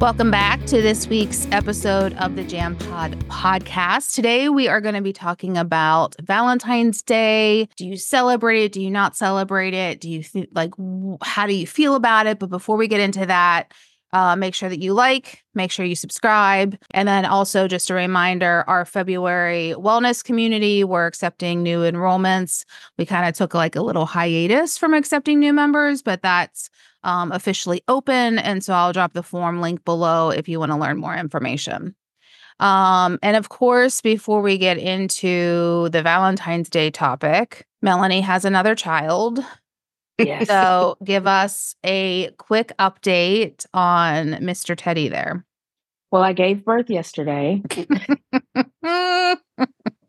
Welcome back to this week's episode of the Jam Pod podcast. Today we are going to be talking about Valentine's Day. Do you celebrate it? Do you not celebrate it? Do you think like how do you feel about it? But before we get into that, uh, make sure that you like, make sure you subscribe. And then also, just a reminder our February wellness community, we're accepting new enrollments. We kind of took like a little hiatus from accepting new members, but that's um, officially open. And so I'll drop the form link below if you want to learn more information. Um, and of course, before we get into the Valentine's Day topic, Melanie has another child. Yes. So give us a quick update on Mr. Teddy there. well, I gave birth yesterday.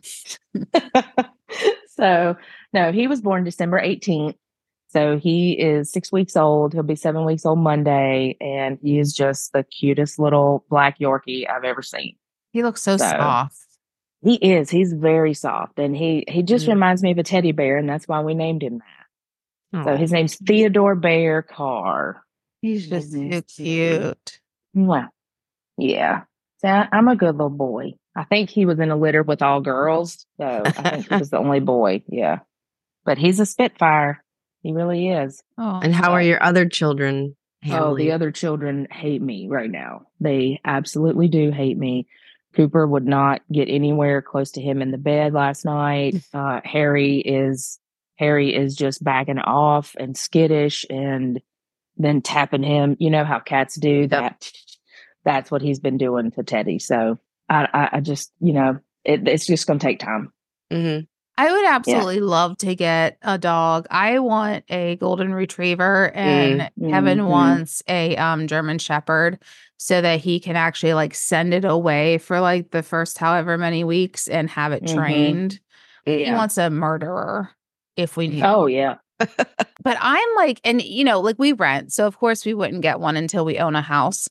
so, no, he was born December 18th. So he is six weeks old. He'll be seven weeks old Monday. And he is just the cutest little black Yorkie I've ever seen. he looks so, So, soft. He is. He's very soft. And he he just Mm. reminds me of a teddy bear. And that's why we named him that. So his name's Theodore Bear Carr. he's just so cute. Well, yeah. So I'm a good little boy. I think he was in a litter with all girls. So I think he was the only boy. Yeah. But he's a Spitfire. He really is. Oh, And how are your other children Oh, the other children hate me right now. They absolutely do hate me. Cooper would not get anywhere close to him in the bed last night. Uh, Harry is Harry is just backing off and skittish and then tapping him. You know how cats do that. That's what he's been doing to Teddy. So I, I, I just, you know, it, it's just going to take time. Mhm. I would absolutely love to get a dog. I want a golden retriever and Kevin Mhm. wants a um German shepherd so that he can actually like send it away for like the first however many weeks and have it Mhm. trained. He wants a murderer if we need. Oh yeah. But I'm like and you know, like we rent, so of course we wouldn't get one until we own a house.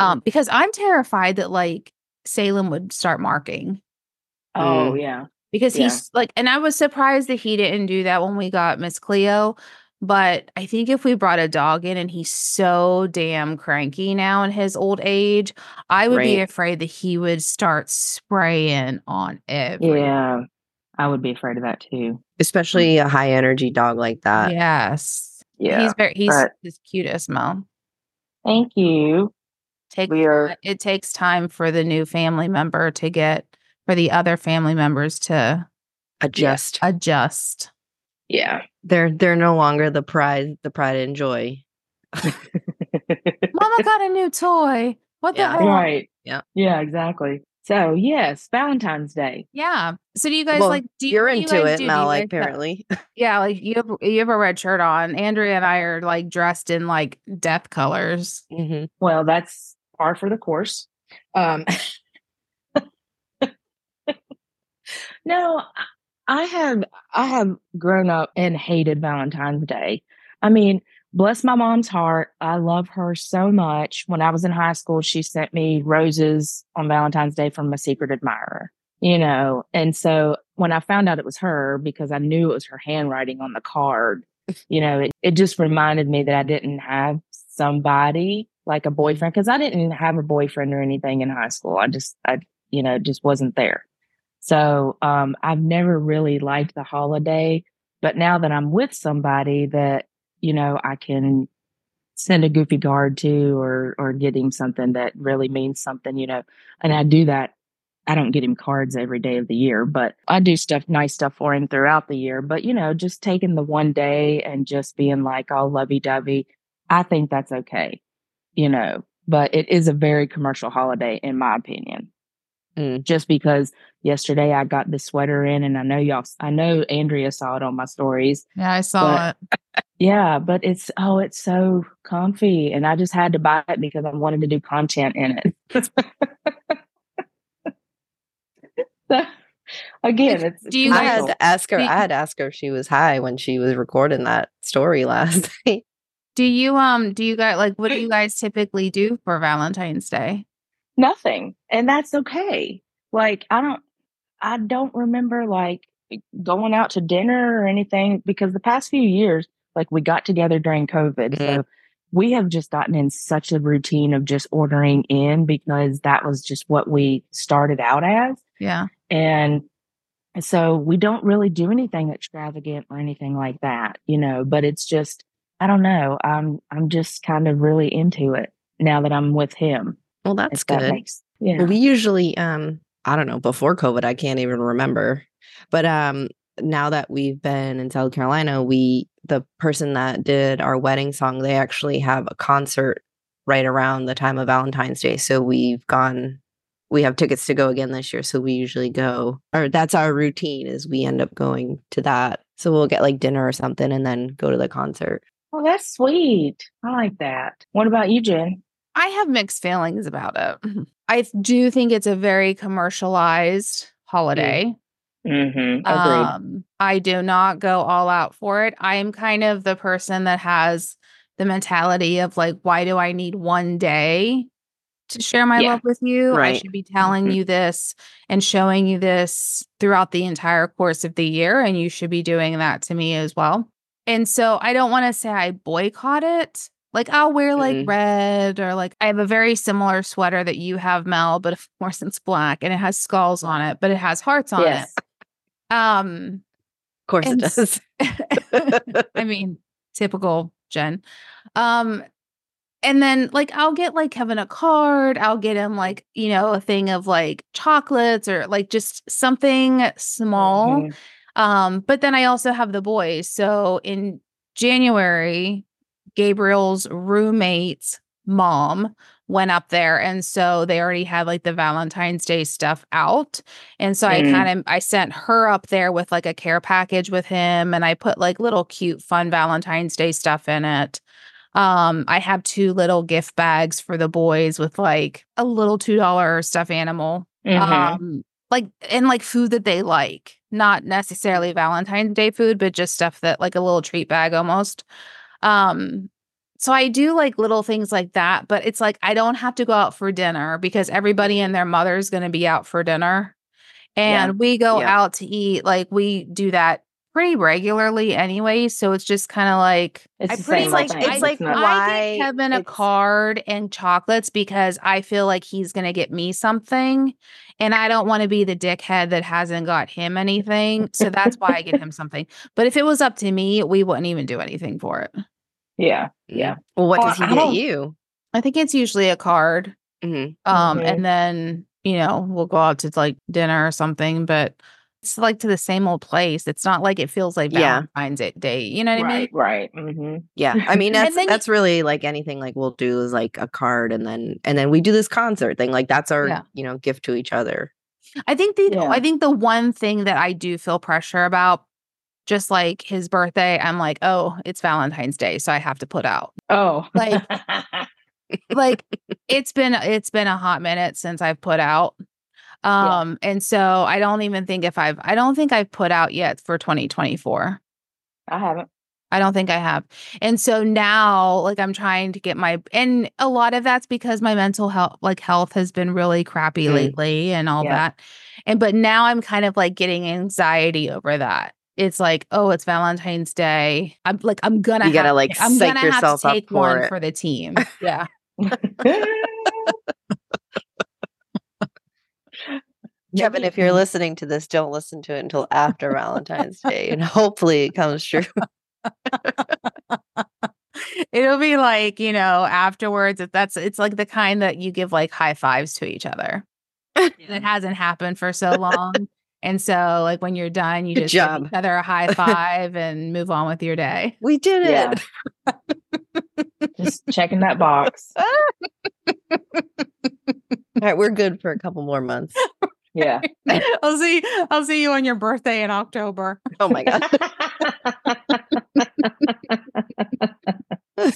Um because I'm terrified that like Salem would start marking Oh yeah. Because Yeah. he's like and i was surprised that he didn't do that when we got miss cleo but i think if we brought a dog in and he's so damn cranky now in his old age i would be afraid that he would start spraying on every Yeah. I would be afraid of that too. Especially a high energy dog like that. yes Yeah. he's very he's but- his cutest mo Thank you. take We are it takes time for the new family member to get for the other family members to Adjust. adjust yeah. They're they're no longer the pride the pride and joy. mama got a new toy what the Yeah. heck? right. Yeah. Yeah, exactly. So yes, Valentine's Day. Yeah. So do you guys Well, like? Do you, You're what do you into guys it, do? Do you Mel, apparently. Yeah, like you have you have a red shirt on. Andrea and I are like dressed in like death colors. hmm Well, that's par for the course. Um No, I- have I have grown up and hated Valentine's Day. I mean, bless my mom's heart. I love her so much. When I was in high school, she sent me roses on Valentine's Day from a secret admirer, you know. And so when I found out it was her, because I knew it was her handwriting on the card, you know, it, it just reminded me that I didn't have somebody like a boyfriend because I didn't have a boyfriend or anything in high school. I just, I, you know, just wasn't there. So um, I've never really liked the holiday. But now that I'm with somebody that, you know, I can send a goofy card to or or get him something that really means something, you know, and I do that. I don't get him cards every day of the year, but I do stuff, nice stuff for him throughout the year. But, you know, just taking the one day and just being like all lovey dovey, I think that's okay, you know, but it is a very commercial holiday, in my opinion. Mm. Just because yesterday I got the sweater in, and I know y'all, I know Andrea saw it on my stories. Yeah, I saw But- it. Yeah, but it's, oh, it's so comfy. And I just had to buy it because I wanted to do content in it. So, again, it's do you I guys- had to ask her. do- I had to ask her if she was high when she was recording that story last night. Do you um do you guys like what do you guys typically do for Valentine's Day? Nothing and that's okay like i don't i don't remember like going out to dinner or anything because the past few years like we got together during covid mm-hmm. so we have just gotten in such a routine of just ordering in because that was just what we started out as. Yeah. And so we don't really do anything extravagant or anything like that, you know, but it's just, I don't know. I'm, I'm just kind of really into it now that I'm with him. Well, that's if that good. makes- yeah. We usually, um, I don't know, before COVID, I can't even remember. But um, now that we've been in South Carolina, we the person that did our wedding song, they actually have a concert right around the time of Valentine's Day. So we've gone. We have tickets to go again this year, so we usually go. Or that's our routine is we end up going to that. So we'll get like dinner or something, and then go to the concert. Oh, that's sweet. I like that. What about you, Jen? I have mixed feelings about it. I do think it's a very commercialized holiday. Mm-hmm. Um, I do not go all out for it. I am kind of the person that has the mentality of like, why do I need one day to share my Yeah. love with you? I should be telling Mhm. you this and showing you this throughout the entire course of the year. And you should be doing that to me as well. And so I don't want to say I boycott it. Like I'll wear like Mhm. red or like I have a very similar sweater that you have, Mel, but of course it's black and it has skulls on it, but it has hearts on yes. it. Um, Of course, it does. I mean, typical Jen. Um, and then like I'll get like Kevin a card. I'll get him like, you know, a thing of like chocolates or like just something small. Mhm. Um, but then I also have the boys. So in January, Gabriel's roommate's mom went up there and so they already had like the Valentine's Day stuff out. And so I Mm. kind of I sent her up there with like a care package with him and I put like little cute fun Valentine's Day stuff in it. Um I have two little gift bags for the boys with like a little $2 stuffed animal Mhm. um like and like food that they like not necessarily valentine's day food but just stuff that like a little treat bag almost um so i do like little things like that but it's like i don't have to go out for dinner because everybody and their mother's going to be out for dinner and Yeah. we go Yeah. out to eat like we do that pretty regularly anyway so it's just kind of like It's I pretty same much thing. I, It's like not- I why get Kevin a card and chocolates because I feel like he's gonna get me something, and I don't want to be the dickhead that hasn't got him anything. So that's why I get him something. But if it was up to me, we wouldn't even do anything for it. yeah. Yeah. Well, what Well, does he I get you? I think it's usually a card, Mhm. um, Mhm. and then you know we'll go out to like dinner or something, but. It's like to the same old place. It's not like it feels like Yeah. Valentine's Day. You know what I mean? Right. Right. hmm Yeah, I mean that's that's really like anything like we'll do is like a card and then and then we do this concert thing like that's our Yeah. you know gift to each other. I think the Yeah. I think the one thing that I do feel pressure about, just like his birthday, I'm like, oh, it's Valentine's Day, so I have to put out. Oh. Like- Like it's been it's been a hot minute since I've put out. Yeah. Um, and so I don't even think if I've I don't think I've put out yet for 2024. I haven't. I don't think I have. And so now like I'm trying to get my and a lot of that's because my mental health like health has been really crappy Mm. lately and all Yeah. that. And but now I'm kind of like getting anxiety over that. It's like, oh, it's Valentine's Day. I'm like I'm gonna You gotta, like, I'm psych gonna yourself have up to take for one it. for the team. Yeah. Kevin, if you're listening to this, don't listen to it until after Valentine's Day, and hopefully it comes true. It'll be like, you know, afterwards, if that's it's like the kind that you give like high fives to each other. And it hasn't happened for so long. And so like when you're done, you Good just give each other a high five and move on with your day. We did it. Yeah. Just checking that box. All right, we're good for a couple more months. Yeah. I'll see I'll see you on your birthday in October. Oh my god.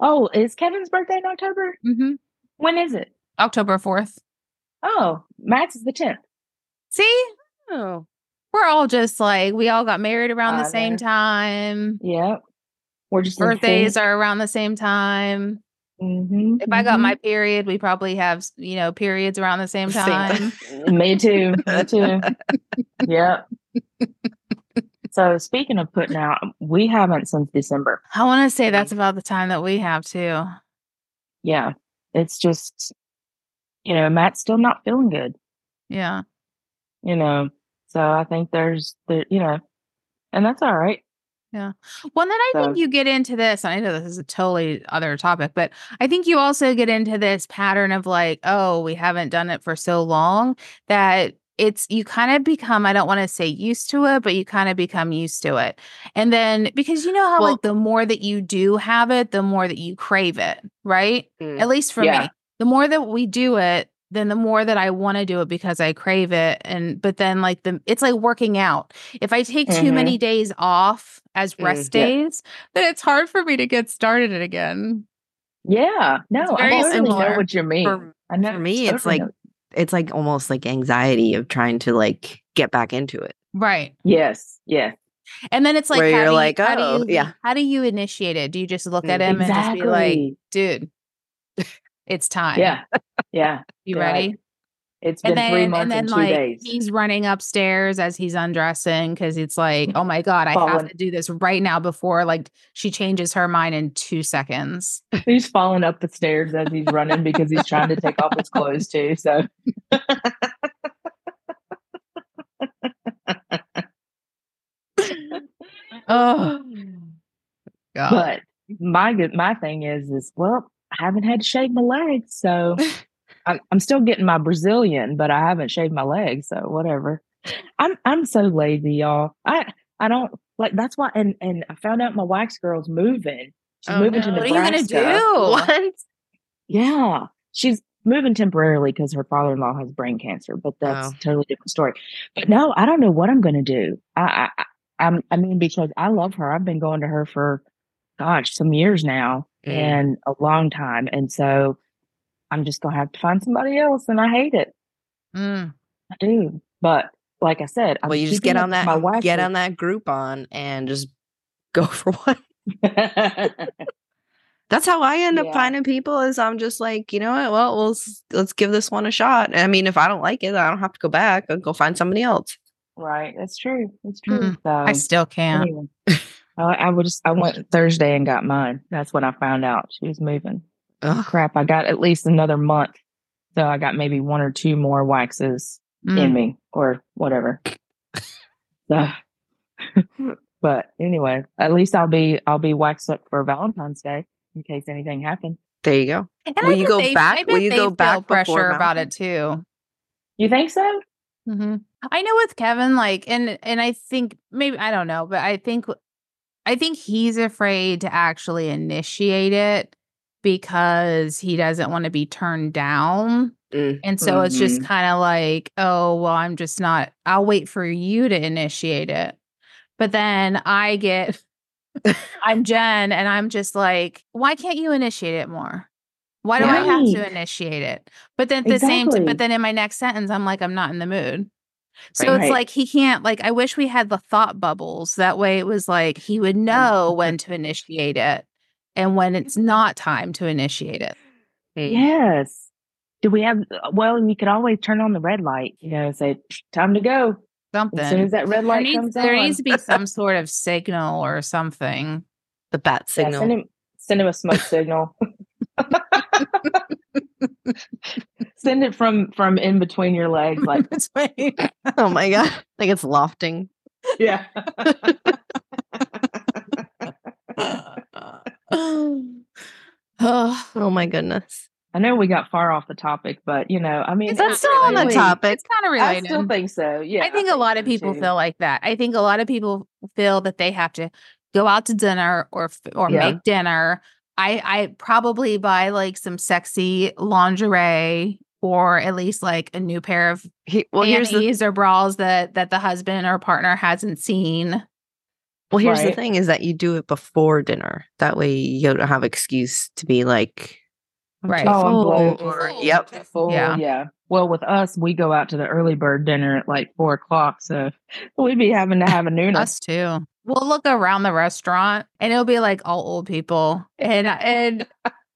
oh, is Kevin's birthday in October? hmm When is it? October 4th. Oh, Matt's is the 10th. See? Oh, We're all just like we all got married around the same time. Yep. We're just Birthdays are around the same time. Mhm, If I got mhm. my period, we probably have, you know, periods around the same Same time. Me too. Me too. Yep. So speaking of putting out, we haven't since December. I want to say that's about the time that we have too. Yeah. It's just, you know, Matt's still not feeling good, Yeah. you know. So I think there's the you know, and that's all right. Well, and then I think you get into this. And I know this is a totally other topic, but I think you also get into this pattern of like, oh, we haven't done it for so long that it's you kind of become, I don't want to say used to it, but you kind of become used to it. And then because you know how Well- like the more that you do have it, the more that you crave it, right? Mm. At least for Yeah. me. The more that we do it, then the more that I want to do it because I crave it. And but then like the it's like working out. If I take too Mhm. many days off as Mm, rest yeah. days, then it's hard for me to get started again. Yeah. No, I totally similar. know what you mean. For, I know for me, it's like know. it's like almost like anxiety of trying to like get back into it. Right. yes, yes. And then it's like Where how you're do you- like, how do "Oh, you, yeah." How do you initiate it? Do you just look at Mm. him and just be like, dude, it's time. Yeah. Yeah. You Yeah, ready? It's been then, three months and then and, two like days. he's running upstairs as he's undressing because it's like, oh my god, I oh, have to do this right now before like she changes her mind in two seconds. He's falling up the stairs as he's running because he's trying to take off his clothes too. So Oh god. but my good my thing is is well, I haven't had to shave my legs, so I'm I'm still getting my Brazilian, but I haven't shaved my legs, so whatever. I'm I'm so lazy, y'all. I I don't like that's why and and I found out my wax girl's moving. She's Oh, moving to no. what are you gonna do? What? Yeah. She's moving temporarily because her father in law has brain cancer, but that's Oh. a totally different story. But no, I don't know what I'm going to do. I, I, I, I'm, I mean, because I love her. I've been going to her for, gosh, some years now Mm. and a long time. And so I'm just going to have to find somebody else. And I hate it. Mm. I do. But like I said, I'm Well, you just get on that My wax get on that Groupon and just go for one. That's how I end up finding people. Is I'm just like, you know what? Well, we'll let's give this one a shot. I mean, if I don't like it, I don't have to go back. I'll go find somebody else. right. That's true. That's true. Mm, so I still can't. Anyway, I, I would just I went Thursday and got mine. That's when I found out she was moving. Ugh. Crap, I got at least another month. So I got maybe one or two more waxes in Mm. me or whatever. So, but anyway, at least I'll be I'll be waxed up for Valentine's Day in case anything happens. There you go. And Will I you go they- back- I will bet you go back pressure about it too. You think so? hmm I know with Kevin, like, and and I think maybe I don't know, but I think I think he's afraid to actually initiate it because he doesn't want to be turned down. Mm. And so it's just Mhm. kind of like, oh, well, I'm just not, I'll wait for you to initiate it. But then I get, I'm Jen, and I'm just like, why can't you initiate it more? Why do I have to initiate it? But then at the same time, but then in my next sentence, I'm like, I'm not in the mood. So it's Right. like he can't, like, I wish we had the thought bubbles. That way it was like he would know when to initiate it and when it's mm-hmm. not time to initiate it. Yes. Do we have uh, well, you could always turn on the red light, you know, say time to go. Something. As soon as that red there light needs, comes there needs to be some sort of signal or something. The bat Yeah, signal. send him send him a smoke signal. send it from from in between your legs, like oh my god. Like it's lofting. yeah. oh, Oh my goodness. I know we got far off the topic, but you know, I mean, It's That's not still on the topic. it's kind of I still think so. Yeah, I think a lot of people too. feel like that. I think a lot of people feel that they have to go out to dinner or or Yeah. make dinner. I I probably buy like some sexy lingerie or at least like a new pair of He, well, here's the panties or bras that that the husband or partner hasn't seen. Well, here's the thing is that you do it before dinner. That way you don't have excuse to be like, I'm Right. too Oh, I'm or- yep. full, Yeah. yeah. Well, with us, we go out to the early bird dinner at like four o'clock, so we'd be having to have a nooner. Us too. We'll look around the restaurant and it'll be like all old people. And and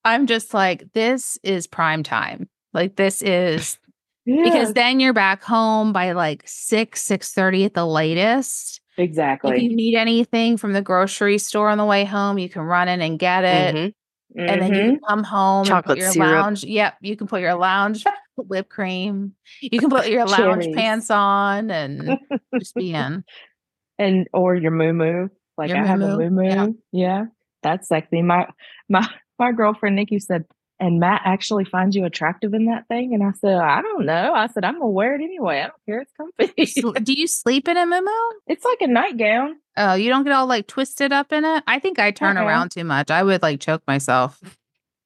I'm just like, this is prime time. Like this is because then you're back home by like six, six thirty at the latest. Exactly. If you need anything from the grocery store on the way home, you can run in and get it. Mhm. And then you can come home Chocolate your syrup. lounge. Yep. You can put your lounge whipped cream. You can put your lounge Cherries. pants on and just be in. and or your moo moo. Like Your I have a moo-moo, yeah. Yeah. That's sexy. My my my girlfriend Nikki said, and Matt actually finds you attractive in that thing. And I said, I don't know. I said, I'm gonna wear it anyway. I don't care. It's comfy. Do you sleep in a muumuu? it's like a nightgown. Oh, you don't get all like twisted up in it? I think I turn Uh-uh. around too much. I would like choke myself.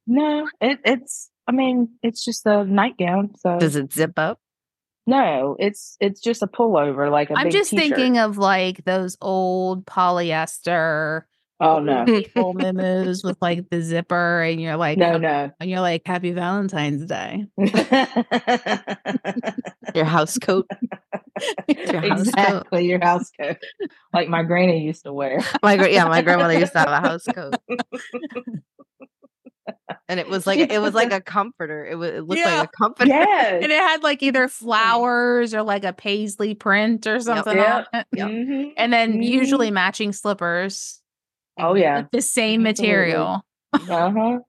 No, it, it's I mean, it's just a nightgown. So Does it zip up? no, it's it's just a pullover, like a I'm big just t-shirt. thinking of like those old polyester Oh no. people muumuus with like the zipper and you're like No, no. and you're like happy Valentine's Day. Your house coat? Your house coat. exactly, your house coat. Like my granny used to wear. My gra- yeah, my grandmother used to have a house coat, and it was like it was like a comforter. It was it looked Yeah. like a comforter. Yes. And it had like either flowers or like a paisley print or something Yep. on it. Yep. Mhm. And then Mhm. usually matching slippers Oh yeah. with the same material. Uh-huh.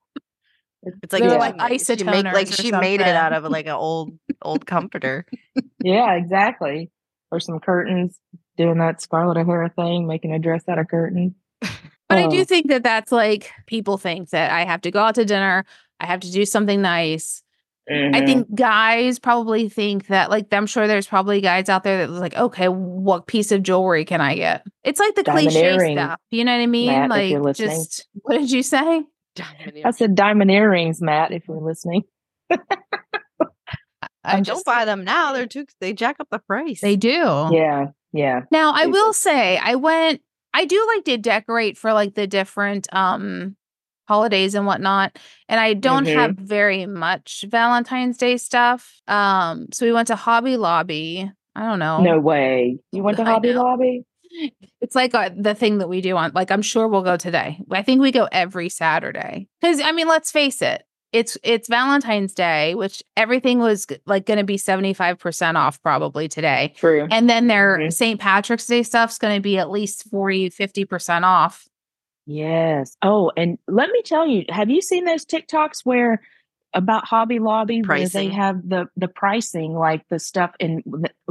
It's like They were she like made- she make- like isotoners or she made it out of like an old old comforter. Yeah, exactly. Or some curtains, doing that Scarlett O'Hara thing, making a dress out of curtains. But I do Oh. think that that's like people think that I have to go out to dinner, I have to do something nice. I Mhm. think guys probably think that like I'm sure there's probably guys out there that was like, okay, what piece of jewelry can I get? It's like the cliche stuff. You know what I mean? Matt, like just what did you say? I said diamond earrings, Matt, if you're listening. I don't buy them now. They're too. They jack up the price. They do. Yeah, yeah. Now I will do. say I went I do like to decorate for like the different um holidays and whatnot. And I don't Mhm. have very much Valentine's Day stuff. Um so we went to Hobby Lobby. I don't know. No way. You went to I Hobby know. Lobby? It's like uh, the thing that we do on like I'm sure we'll go today. I think we go every Saturday. Cuz I mean, let's face it. It's it's Valentine's Day, which everything was like going to be 75% off probably today. True. And then their Mhm. St. Patrick's Day stuff's going to be at least 40, 50% off. Yes. Oh, and let me tell you, have you seen those TikToks where about Hobby Lobby where they have the the pricing like the stuff and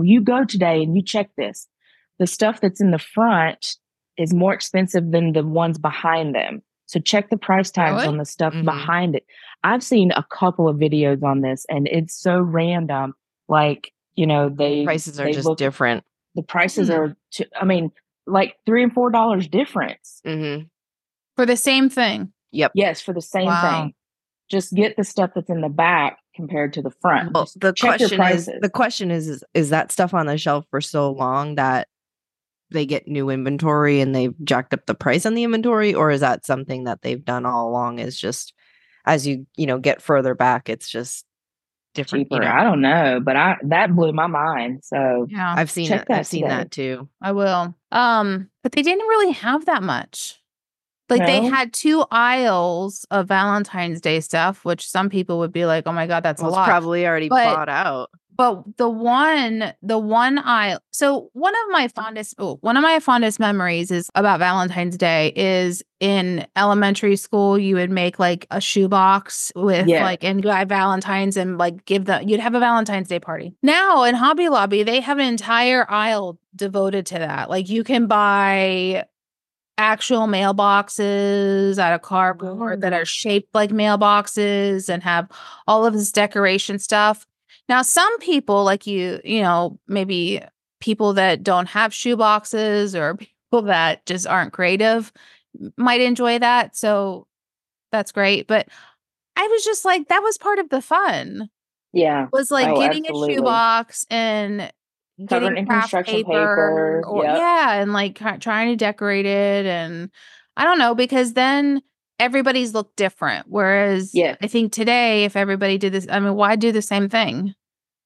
you go today and you check this. The stuff that's in the front is more expensive than the ones behind them. So check the price tags Really? on the stuff Mhm. behind it. I've seen a couple of videos on this and it's so random. Like, you know, they prices are they just look- different. The prices Hmm. are t- I mean, like three and four dollars difference. hmm For the same thing. Yep. Yes, for the same Wow. thing. Just get the stuff that's in the back compared to the front. Well, the check question is the question is, is is that stuff on the shelf for so long that they get new inventory and they've jacked up the price on the inventory, or is that something that they've done all along? Is just as you you know get further back, it's just different. You know, I don't know, but I that blew my mind. So Yeah, I've seen check it. that I've seen that too. I will. Um, but they didn't really have that much. Like they had two aisles of Valentine's Day stuff, which some people would be like, "Oh my god, that's Well, a lot." probably already But- bought out. but the one the one aisle so one of my fondest oh, one of my fondest memories is about valentine's day is in elementary school you would make like a shoebox with Yeah. like and buy valentines and like give them you'd have a valentine's day party now in hobby lobby they have an entire aisle devoted to that like you can buy actual mailboxes out of cardboard that are shaped like mailboxes and have all of this decoration stuff now, some people, like you, you know, maybe people that don't have shoe boxes or people that just aren't creative might enjoy that. So that's great. But I was just like, that was part of the fun. yeah. Was like Oh, getting absolutely. a shoebox and Covered getting in craft construction paper, paper, or yep. yeah, and like trying to decorate it, and I don't know because then everybody's look different. Whereas Yes. I think today, if everybody did this, I mean, why do the same thing?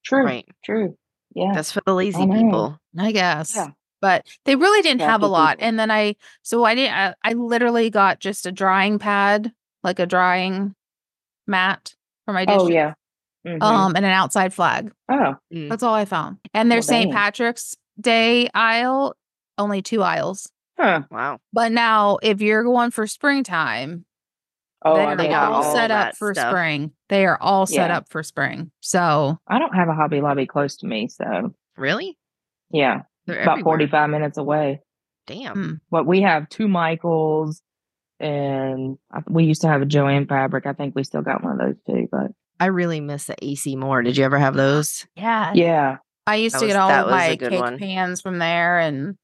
True. Right. True. Yeah. That's for the lazy know. people. I guess. Yeah. But they really didn't have a lot. people. And then I, so I didn't, I, I literally got just a drying pad, like a drying mat for my dishes. oh yeah. Mhm. Um, and an outside flag. oh. Mm. That's all I found. And their Well, St. Patrick's Day aisle only two aisles. Huh. Wow. But now, if you're going for springtime, Oh, they are they all all set up for stuff. spring. They are all set Yeah. up for spring. So, I don't have a Hobby Lobby close to me, so Really? yeah, They're about everywhere. 45 minutes away. Damn. Hmm. But we have two Michaels, and we used to have a Joann Fabric. I think we still got one of those too. But I really miss the A.C. Moore. Did you ever have those? yeah. yeah, I used That to was- get all of my cake one. pans from there. And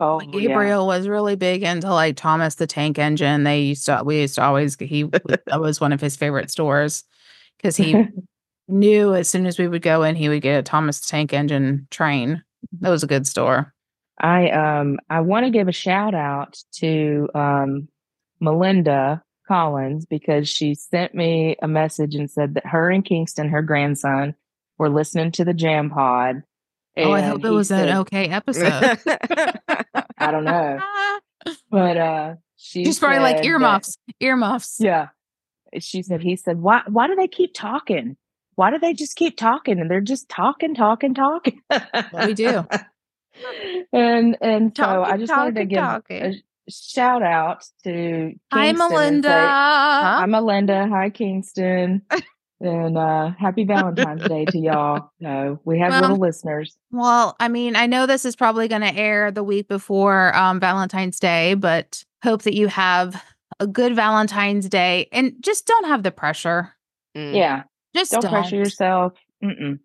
oh Like, Gabriel was really big into like Thomas the Tank Engine. They used to, we used to always, he, that was one of his favorite stores because he knew as soon as we would go in, he would get a Thomas the Tank Engine train. That was a good store. I um I want to give a shout out to um Melinda Collins because she sent me a message and said that her and Kingston, her grandson, were listening to the Jam Pod. oh, I hope it was said- an okay episode. I don't know, but uh, she She's probably like said that- earmuffs, earmuffs. Yeah, she said. He said, "Why? Why do they keep talking? Why do they just keep talking? And they're just talking, talking, talking." we do. and and so I just wanted to give a shout out to Hi, Kingston and Melinda. say, Hi, Melinda. Hi, Kingston. and uh happy Valentine's Day to y'all. No, we have Well, little listeners. Well, I mean, I know this is probably going to air the week before um, Valentine's Day, but hope that you have a good Valentine's Day and just don't have the pressure. Mm. Yeah, Just don't, don't, pressure yourself. Mm-mm.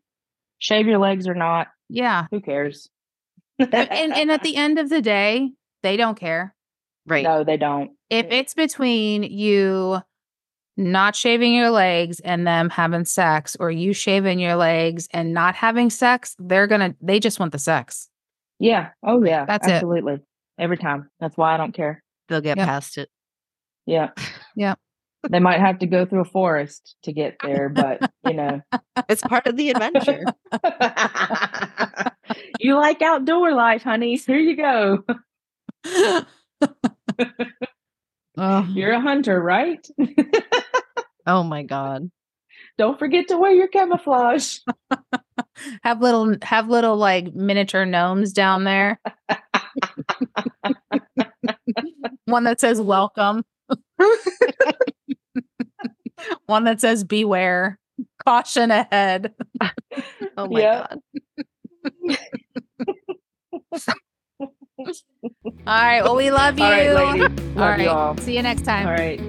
Shave your legs or not. Yeah. Who cares? And, and at the end of the day, they don't care. Right. no, they don't. If it's between you not shaving your legs and them having sex, or you shaving your legs and not having sex, they're going to, they just want the sex. Yeah. Oh, yeah. That's it. absolutely. Every time. That's why I don't care. They'll get Yep. past it. Yeah. Yeah. They might have to go through a forest to get there, but you know. It's part of the adventure. you like outdoor life, honey. Here you go. Oh. You're a hunter, right? oh my god. Don't forget to wear your camouflage. have little have little like miniature gnomes down there. One that says welcome. One that says beware. Caution ahead. Oh my Yeah. god. All right. Well, we love you. All right, lady. Love All you all. See you next time. All right.